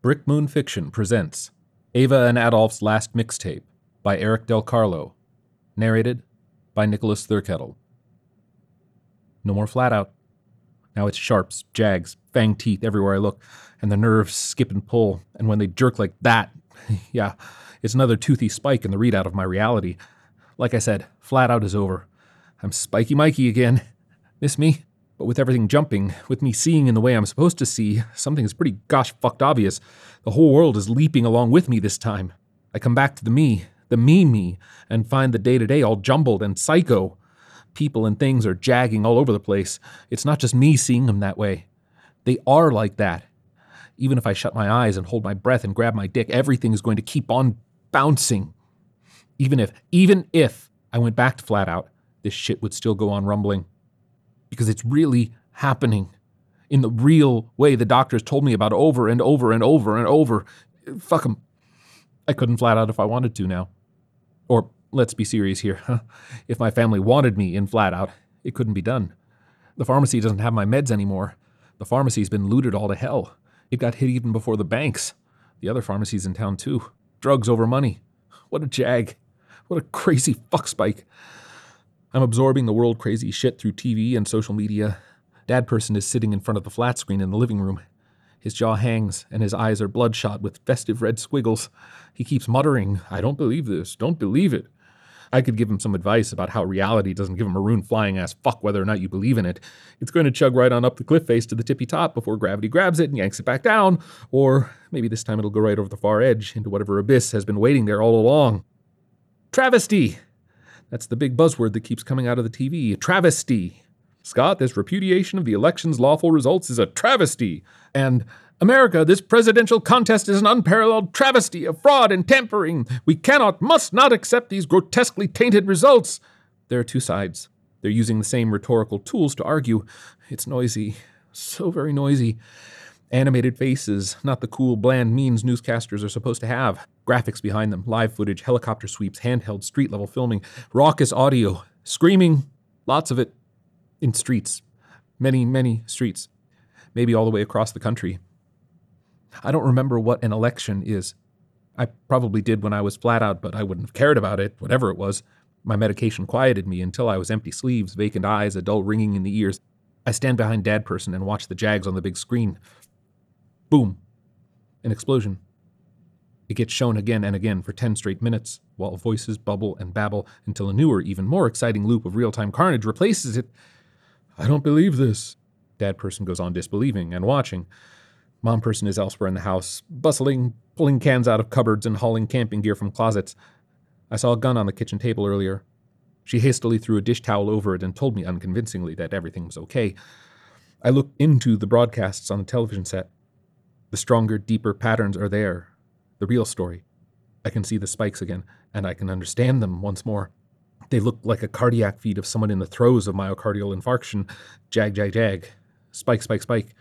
Brick Moon Fiction presents Ava and Adolf's Last Mixtape by Eric Del Carlo. Narrated by Nicholas Thurkettle. No more flat out. Now it's sharps, jags, fang teeth everywhere I look, and the nerves skip and pull, and when they jerk like that, yeah, it's another toothy spike in the readout of my reality. Like I said, flat out is over. I'm spiky Mikey again. Miss me? But with everything jumping, with me seeing in the way I'm supposed to see, something is pretty gosh fucked obvious. The whole world is leaping along with me this time. I come back to the me, the me me, and find the day to day all jumbled and psycho. People and things are jagging all over the place. It's not just me seeing them that way. They are like that. Even if I shut my eyes and hold my breath and grab my dick, everything is going to keep on bouncing. Even if, even if I went back to flat out, this shit would still go on rumbling because it's really happening in the real way the doctors told me about over and over and over and over. Fuck them. I couldn't flat out if I wanted to now. Or let's be serious here. If my family wanted me in flat out, it couldn't be done. The pharmacy doesn't have my meds anymore. The pharmacy's been looted all to hell. It got hit even before the banks. The other pharmacies in town, too. Drugs over money. What a jag. What a crazy fuck spike. I'm absorbing the world crazy shit through TV and social media. Dad person is sitting in front of the flat screen in the living room. His jaw hangs, and his eyes are bloodshot with festive red squiggles. He keeps muttering, I don't believe this, don't believe it. I could give him some advice about how reality doesn't give him a maroon flying ass fuck whether or not you believe in it. It's going to chug right on up the cliff face to the tippy top before gravity grabs it and yanks it back down, or maybe this time it'll go right over the far edge into whatever abyss has been waiting there all along. Travesty! That's the big buzzword that keeps coming out of the TV. Travesty. Scott, this repudiation of the election's lawful results is a travesty. And America, this presidential contest is an unparalleled travesty of fraud and tampering. We cannot, must not accept these grotesquely tainted results. There are two sides. They're using the same rhetorical tools to argue. It's noisy, so very noisy. Animated faces, not the cool, bland means newscasters are supposed to have. Graphics behind them, live footage, helicopter sweeps, handheld, street level filming, raucous audio, screaming, lots of it in streets. Many, many streets. Maybe all the way across the country. I don't remember what an election is. I probably did when I was flat out, but I wouldn't have cared about it, whatever it was. My medication quieted me until I was empty sleeves, vacant eyes, a dull ringing in the ears. I stand behind Dad Person and watch the Jags on the big screen. Boom. An explosion. It gets shown again and again for 10 straight minutes, while voices bubble and babble until a newer, even more exciting loop of real time carnage replaces it. I don't believe this. Dad person goes on disbelieving and watching. Mom person is elsewhere in the house, bustling, pulling cans out of cupboards and hauling camping gear from closets. I saw a gun on the kitchen table earlier. She hastily threw a dish towel over it and told me unconvincingly that everything was okay. I looked into the broadcasts on the television set. The stronger, deeper patterns are there. The real story. I can see the spikes again, and I can understand them once more. They look like a cardiac feed of someone in the throes of myocardial infarction. Jag, jag, jag. Spike, spike, spike.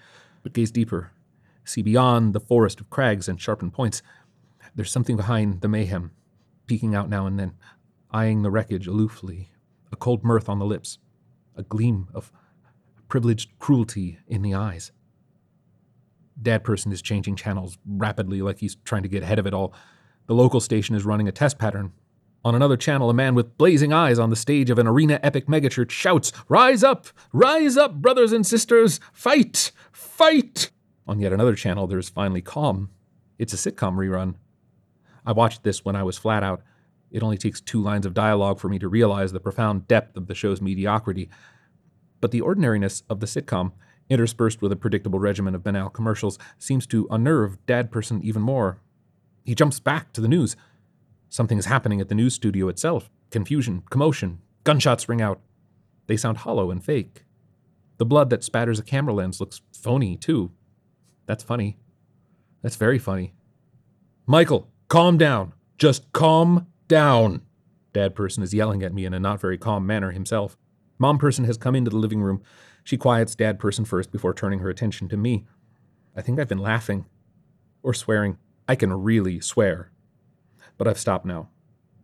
But gaze deeper. See beyond the forest of crags and sharpened points. There's something behind the mayhem, peeking out now and then, eyeing the wreckage aloofly, a cold mirth on the lips, a gleam of privileged cruelty in the eyes. Dad person is changing channels rapidly like he's trying to get ahead of it all. The local station is running a test pattern. On another channel, a man with blazing eyes on the stage of an arena epic megachurch shouts, Rise up! Rise up, brothers and sisters! Fight! Fight! On yet another channel, there's finally calm. It's a sitcom rerun. I watched this when I was flat out. It only takes two lines of dialogue for me to realize the profound depth of the show's mediocrity. But the ordinariness of the sitcom interspersed with a predictable regimen of banal commercials, seems to unnerve Dad Person even more. He jumps back to the news. Something is happening at the news studio itself. Confusion, commotion, gunshots ring out. They sound hollow and fake. The blood that spatters a camera lens looks phony, too. That's funny. That's very funny. Michael, calm down. Just calm down. Dad person is yelling at me in a not very calm manner himself. Mom person has come into the living room, she quiets dad person first before turning her attention to me. I think I've been laughing. Or swearing. I can really swear. But I've stopped now.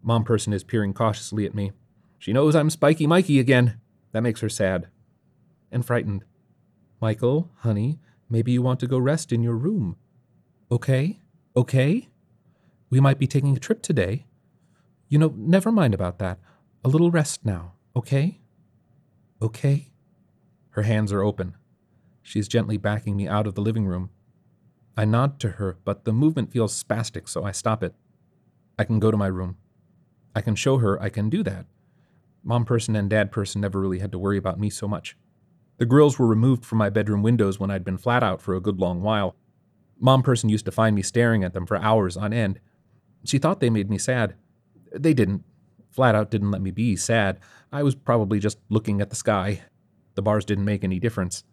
Mom person is peering cautiously at me. She knows I'm Spiky Mikey again. That makes her sad. And frightened. Michael, honey, maybe you want to go rest in your room. Okay? Okay? We might be taking a trip today. You know, never mind about that. A little rest now, okay? Okay? Her hands are open. She is gently backing me out of the living room. I nod to her, but the movement feels spastic, so I stop it. I can go to my room. I can show her I can do that. Mom person and dad person never really had to worry about me so much. The grills were removed from my bedroom windows when I'd been flat out for a good long while. Mom person used to find me staring at them for hours on end. She thought they made me sad. They didn't. Flat out didn't let me be sad. I was probably just looking at the sky. The bars didn't make any difference.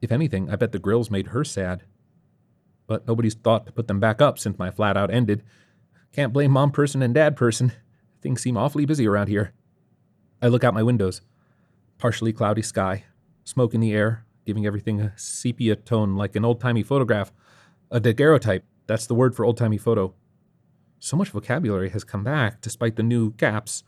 If anything, I bet the grills made her sad. But nobody's thought to put them back up since my flat out ended. Can't blame mom person and dad person. Things seem awfully busy around here. I look out my windows. Partially cloudy sky, smoke in the air, giving everything a sepia tone like an old timey photograph. A daguerreotype, that's the word for old timey photo. So much vocabulary has come back despite the new gaps.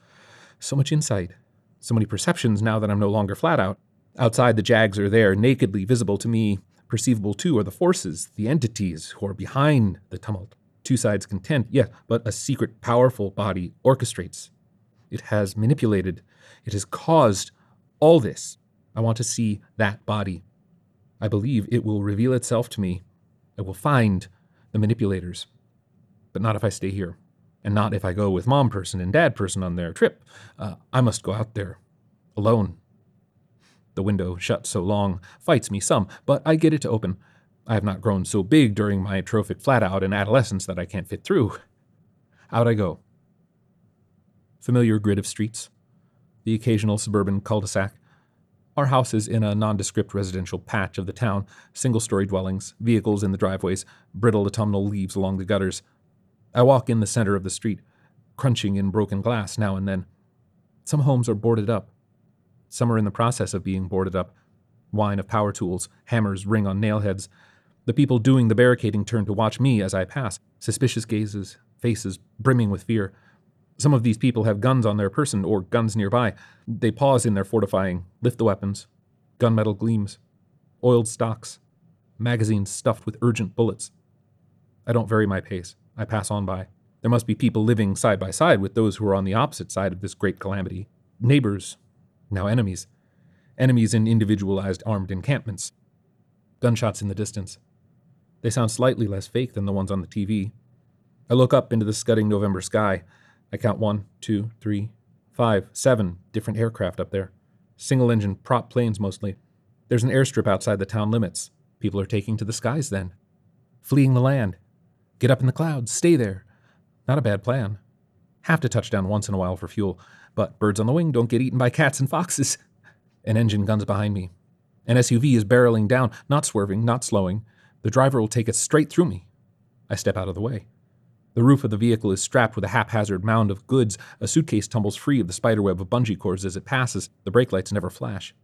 So much insight. So many perceptions now that I'm no longer flat out. Outside, the jags are there, nakedly visible to me. Perceivable too are the forces, the entities who are behind the tumult. Two sides contend, yes, but a secret, powerful body orchestrates. It has manipulated, it has caused all this. I want to see that body. I believe it will reveal itself to me. I will find the manipulators. But not if I stay here, and not if I go with mom person and dad person on their trip. Uh, I must go out there alone. The window, shut so long, fights me some, but I get it to open. I have not grown so big during my atrophic flat out in adolescence that I can't fit through. Out I go. Familiar grid of streets, the occasional suburban cul de sac. Our house is in a nondescript residential patch of the town, single story dwellings, vehicles in the driveways, brittle autumnal leaves along the gutters. I walk in the center of the street, crunching in broken glass now and then. Some homes are boarded up, some are in the process of being boarded up. Whine of power tools, hammers ring on nail heads. The people doing the barricading turn to watch me as I pass, suspicious gazes, faces brimming with fear. Some of these people have guns on their person or guns nearby. They pause in their fortifying, lift the weapons. Gunmetal gleams. Oiled stocks. Magazines stuffed with urgent bullets. I don't vary my pace. I pass on by. There must be people living side by side with those who are on the opposite side of this great calamity. Neighbors, now enemies. Enemies in individualized armed encampments. Gunshots in the distance. They sound slightly less fake than the ones on the TV. I look up into the scudding November sky. I count one, two, three, five, seven different aircraft up there. Single engine prop planes mostly. There's an airstrip outside the town limits. People are taking to the skies then. Fleeing the land. Get up in the clouds, stay there. Not a bad plan. Have to touch down once in a while for fuel. But birds on the wing don't get eaten by cats and foxes. An engine guns behind me. An SUV is barreling down, not swerving, not slowing. The driver will take it straight through me. I step out of the way. The roof of the vehicle is strapped with a haphazard mound of goods. A suitcase tumbles free of the spiderweb of bungee cords as it passes. The brake lights never flash.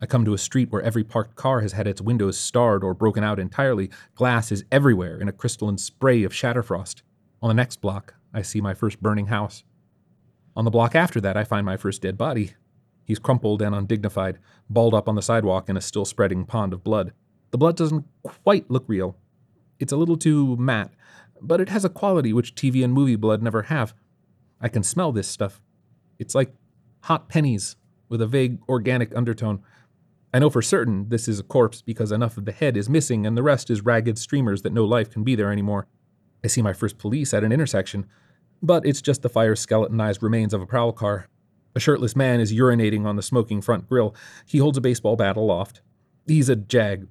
I come to a street where every parked car has had its windows starred or broken out entirely. Glass is everywhere in a crystalline spray of shatterfrost. On the next block, I see my first burning house. On the block after that, I find my first dead body. He's crumpled and undignified, balled up on the sidewalk in a still spreading pond of blood. The blood doesn't quite look real. It's a little too matte, but it has a quality which TV and movie blood never have. I can smell this stuff. It's like hot pennies with a vague organic undertone. I know for certain this is a corpse because enough of the head is missing and the rest is ragged streamers that no life can be there anymore. I see my first police at an intersection but it's just the fire skeletonized remains of a prowl car. A shirtless man is urinating on the smoking front grill. He holds a baseball bat aloft. He's a jag,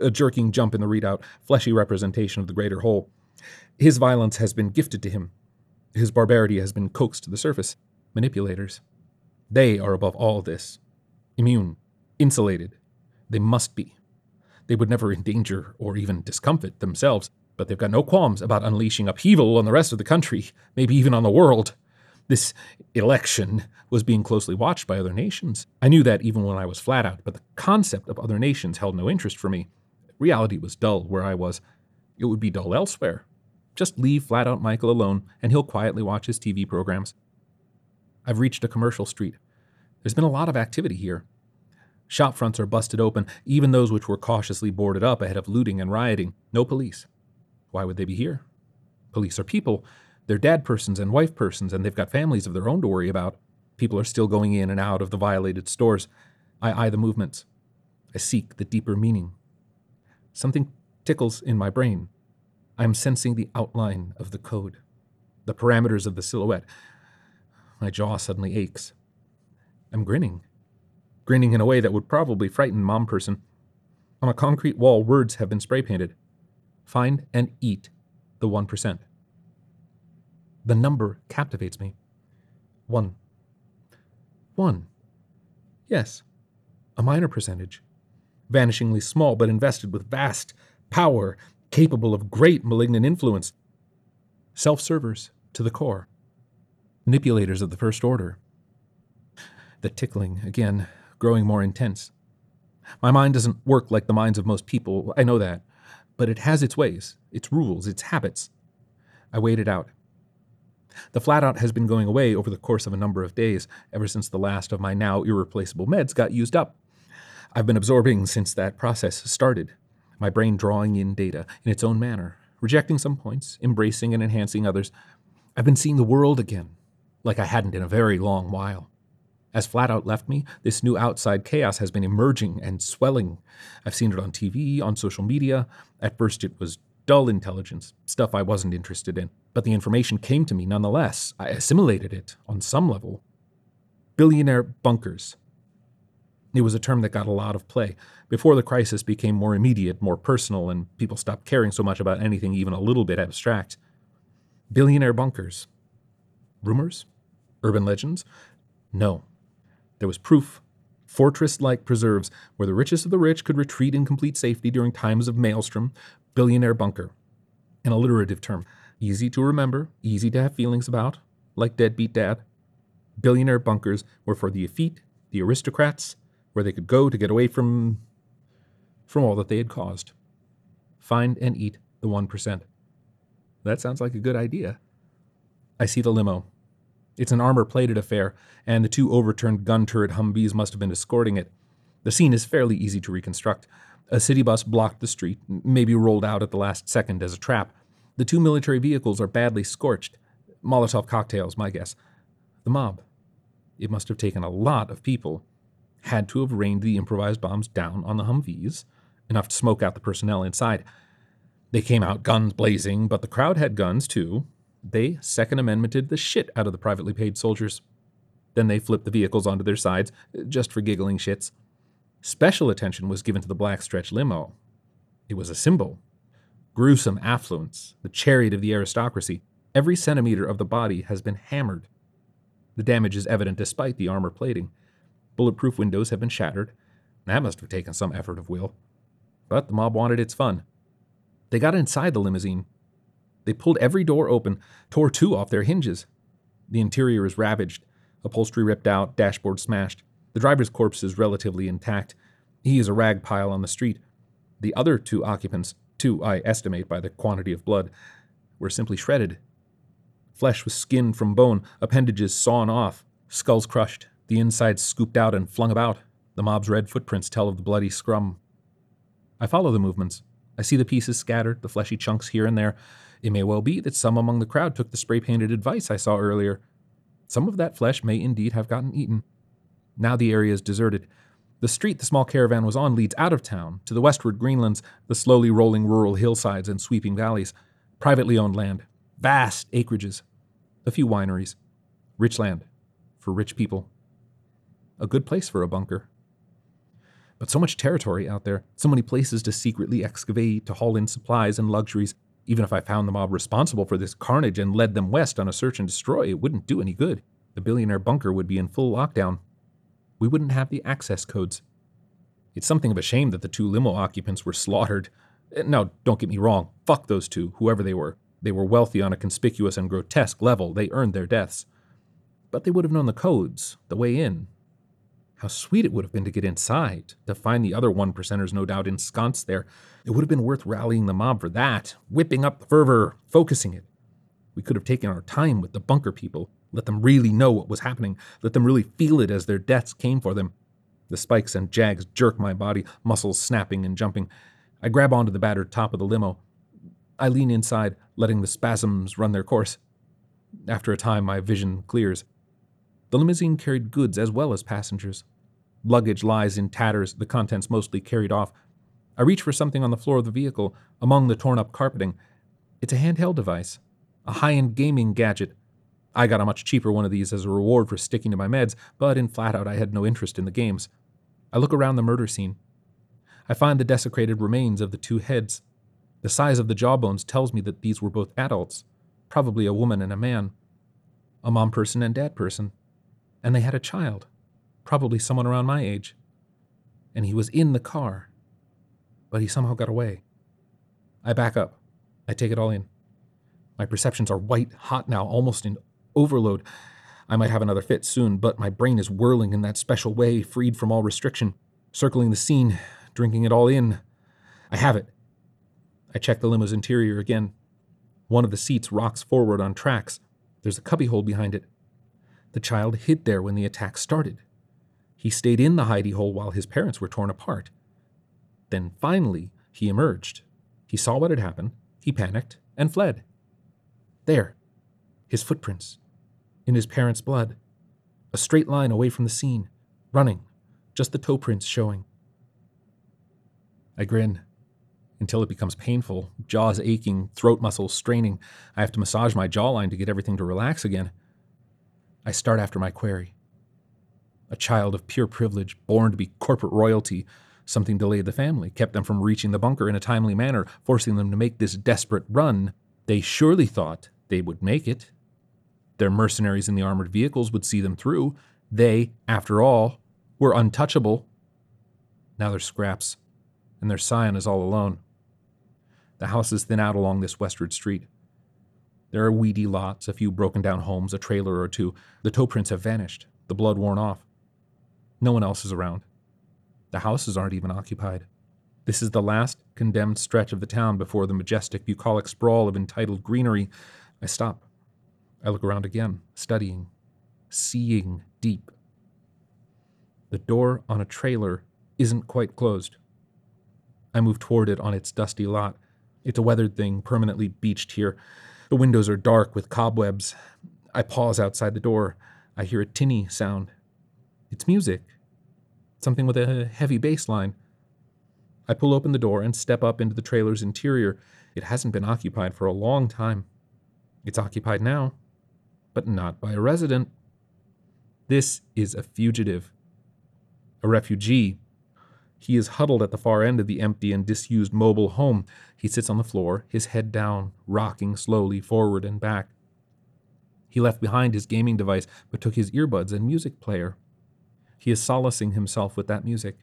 a jerking jump in the readout, fleshy representation of the greater whole. His violence has been gifted to him. His barbarity has been coaxed to the surface. Manipulators. They are above all this. Immune. Insulated. They must be. They would never endanger or even discomfit themselves but they've got no qualms about unleashing upheaval on the rest of the country, maybe even on the world. This election was being closely watched by other nations. I knew that even when I was flat out, but the concept of other nations held no interest for me. Reality was dull where I was. It would be dull elsewhere. Just leave flat out Michael alone, and he'll quietly watch his TV programs. I've reached a commercial street. There's been a lot of activity here. Shop fronts are busted open, even those which were cautiously boarded up ahead of looting and rioting. No police. Why would they be here? Police are people. They're dad persons and wife persons, and they've got families of their own to worry about. People are still going in and out of the violated stores. I eye the movements. I seek the deeper meaning. Something tickles in my brain. I am sensing the outline of the code, the parameters of the silhouette. My jaw suddenly aches. I'm grinning. Grinning in a way that would probably frighten mom person. On a concrete wall, words have been spray painted. Find and eat the 1%. The number captivates me. One. One. Yes, a minor percentage. Vanishingly small, but invested with vast power, capable of great malignant influence. Self servers to the core. Manipulators of the first order. The tickling, again, growing more intense. My mind doesn't work like the minds of most people, I know that, but it has its ways, its rules, its habits. I wait it out. The flat out has been going away over the course of a number of days, ever since the last of my now irreplaceable meds got used up. I've been absorbing since that process started, my brain drawing in data in its own manner, rejecting some points, embracing and enhancing others. I've been seeing the world again, like I hadn't in a very long while. As Flat Out left me, this new outside chaos has been emerging and swelling. I've seen it on TV, on social media. At first, it was dull intelligence, stuff I wasn't interested in, but the information came to me nonetheless. I assimilated it on some level. Billionaire bunkers. It was a term that got a lot of play. Before the crisis became more immediate, more personal, and people stopped caring so much about anything even a little bit abstract. Billionaire bunkers. Rumors? Urban legends? No. There was proof. Fortress like preserves where the richest of the rich could retreat in complete safety during times of maelstrom. Billionaire bunker. An alliterative term. Easy to remember, easy to have feelings about, like deadbeat dad. Billionaire bunkers were for the effete, the aristocrats, where they could go to get away from from all that they had caused. Find and eat the 1%. That sounds like a good idea. I see the limo. It's an armor plated affair, and the two overturned gun turret Humvees must have been escorting it. The scene is fairly easy to reconstruct. A city bus blocked the street, maybe rolled out at the last second as a trap. The two military vehicles are badly scorched. Molotov cocktails, my guess. The mob. It must have taken a lot of people. Had to have rained the improvised bombs down on the Humvees, enough to smoke out the personnel inside. They came out guns blazing, but the crowd had guns too, they Second Amendmented the shit out of the privately paid soldiers. Then they flipped the vehicles onto their sides, uh, just for giggling shits. Special attention was given to the black stretch limo. It was a symbol. Gruesome affluence, the chariot of the aristocracy. Every centimeter of the body has been hammered. The damage is evident despite the armor plating. Bulletproof windows have been shattered. That must have taken some effort of will. But the mob wanted its fun. They got inside the limousine, they pulled every door open, tore two off their hinges. The interior is ravaged, upholstery ripped out, dashboard smashed. The driver's corpse is relatively intact. He is a rag pile on the street. The other two occupants, two I estimate by the quantity of blood, were simply shredded. Flesh was skinned from bone, appendages sawn off, skulls crushed, the insides scooped out and flung about. The mob's red footprints tell of the bloody scrum. I follow the movements. I see the pieces scattered, the fleshy chunks here and there. It may well be that some among the crowd took the spray painted advice I saw earlier. Some of that flesh may indeed have gotten eaten. Now the area is deserted. The street the small caravan was on leads out of town, to the westward Greenlands, the slowly rolling rural hillsides and sweeping valleys. Privately owned land, vast acreages, a few wineries. Rich land, for rich people. A good place for a bunker. But so much territory out there, so many places to secretly excavate, to haul in supplies and luxuries, even if I found the mob responsible for this carnage and led them west on a search and destroy, it wouldn't do any good. The billionaire bunker would be in full lockdown. We wouldn't have the access codes. It's something of a shame that the two limo occupants were slaughtered. Eh, now, don't get me wrong, fuck those two, whoever they were. They were wealthy on a conspicuous and grotesque level, they earned their deaths. But they would have known the codes, the way in, how sweet it would have been to get inside, to find the other one percenters no doubt ensconced there. It would have been worth rallying the mob for that, whipping up the fervor, focusing it. We could have taken our time with the bunker people, let them really know what was happening, let them really feel it as their deaths came for them. The spikes and jags jerk my body, muscles snapping and jumping. I grab onto the battered top of the limo. I lean inside, letting the spasms run their course. After a time, my vision clears. The limousine carried goods as well as passengers. Luggage lies in tatters, the contents mostly carried off. I reach for something on the floor of the vehicle, among the torn up carpeting. It's a handheld device, a high end gaming gadget. I got a much cheaper one of these as a reward for sticking to my meds, but in flat out I had no interest in the games. I look around the murder scene. I find the desecrated remains of the two heads. The size of the jawbones tells me that these were both adults, probably a woman and a man, a mom person and dad person, and they had a child, probably someone around my age. And he was in the car, but he somehow got away. I back up. I take it all in. My perceptions are white hot now, almost in overload. I might have another fit soon, but my brain is whirling in that special way, freed from all restriction, circling the scene, drinking it all in. I have it. I check the limo's interior again. One of the seats rocks forward on tracks. There's a cubbyhole behind it. The child hid there when the attack started. He stayed in the hidey hole while his parents were torn apart. Then finally, he emerged. He saw what had happened, he panicked, and fled. There, his footprints, in his parents' blood, a straight line away from the scene, running, just the toe prints showing. I grin until it becomes painful, jaws aching, throat muscles straining. I have to massage my jawline to get everything to relax again. I start after my query. A child of pure privilege, born to be corporate royalty, something delayed the family, kept them from reaching the bunker in a timely manner, forcing them to make this desperate run. They surely thought they would make it. Their mercenaries in the armored vehicles would see them through. They, after all, were untouchable. Now they're scraps, and their scion is all alone. The houses thin out along this westward street. There are weedy lots, a few broken down homes, a trailer or two. The toe prints have vanished, the blood worn off. No one else is around. The houses aren't even occupied. This is the last condemned stretch of the town before the majestic, bucolic sprawl of entitled greenery. I stop. I look around again, studying, seeing deep. The door on a trailer isn't quite closed. I move toward it on its dusty lot. It's a weathered thing, permanently beached here. The windows are dark with cobwebs. I pause outside the door. I hear a tinny sound. It's music. Something with a heavy bass line. I pull open the door and step up into the trailer's interior. It hasn't been occupied for a long time. It's occupied now, but not by a resident. This is a fugitive, a refugee he is huddled at the far end of the empty and disused mobile home. He sits on the floor, his head down, rocking slowly forward and back. He left behind his gaming device, but took his earbuds and music player. He is solacing himself with that music.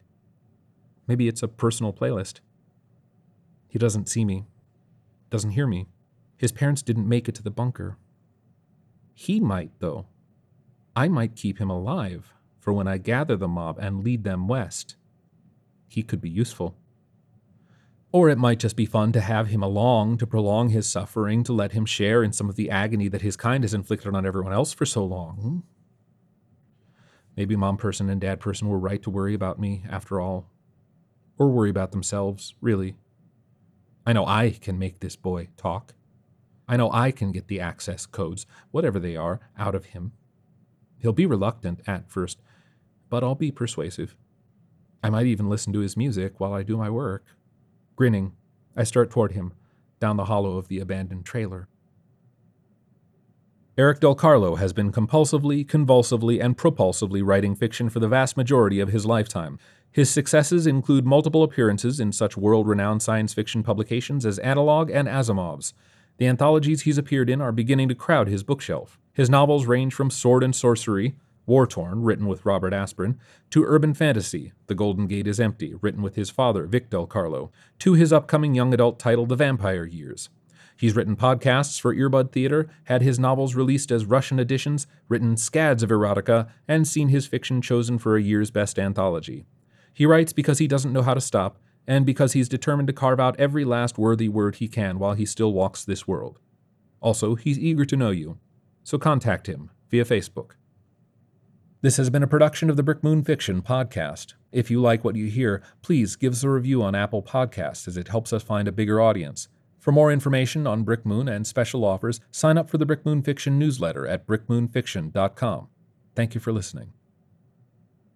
Maybe it's a personal playlist. He doesn't see me, doesn't hear me. His parents didn't make it to the bunker. He might, though. I might keep him alive for when I gather the mob and lead them west he could be useful. Or it might just be fun to have him along to prolong his suffering, to let him share in some of the agony that his kind has inflicted on everyone else for so long. Maybe mom person and dad person were right to worry about me, after all. Or worry about themselves, really. I know I can make this boy talk. I know I can get the access codes, whatever they are, out of him. He'll be reluctant at first, but I'll be persuasive. I might even listen to his music while I do my work. Grinning, I start toward him, down the hollow of the abandoned trailer. Eric Del Carlo has been compulsively, convulsively, and propulsively writing fiction for the vast majority of his lifetime. His successes include multiple appearances in such world renowned science fiction publications as Analog and Asimov's. The anthologies he's appeared in are beginning to crowd his bookshelf. His novels range from sword and sorcery, War Torn, written with Robert Asprin, to urban fantasy, The Golden Gate is Empty, written with his father, Vic Del Carlo, to his upcoming young adult title, The Vampire Years. He's written podcasts for Earbud Theater, had his novels released as Russian editions, written scads of erotica, and seen his fiction chosen for a year's best anthology. He writes because he doesn't know how to stop, and because he's determined to carve out every last worthy word he can while he still walks this world. Also, he's eager to know you, so contact him via Facebook. This has been a production of the Brick Moon Fiction podcast. If you like what you hear, please give us a review on Apple Podcasts as it helps us find a bigger audience. For more information on Brick Moon and special offers, sign up for the Brick Moon Fiction newsletter at brickmoonfiction.com. Thank you for listening.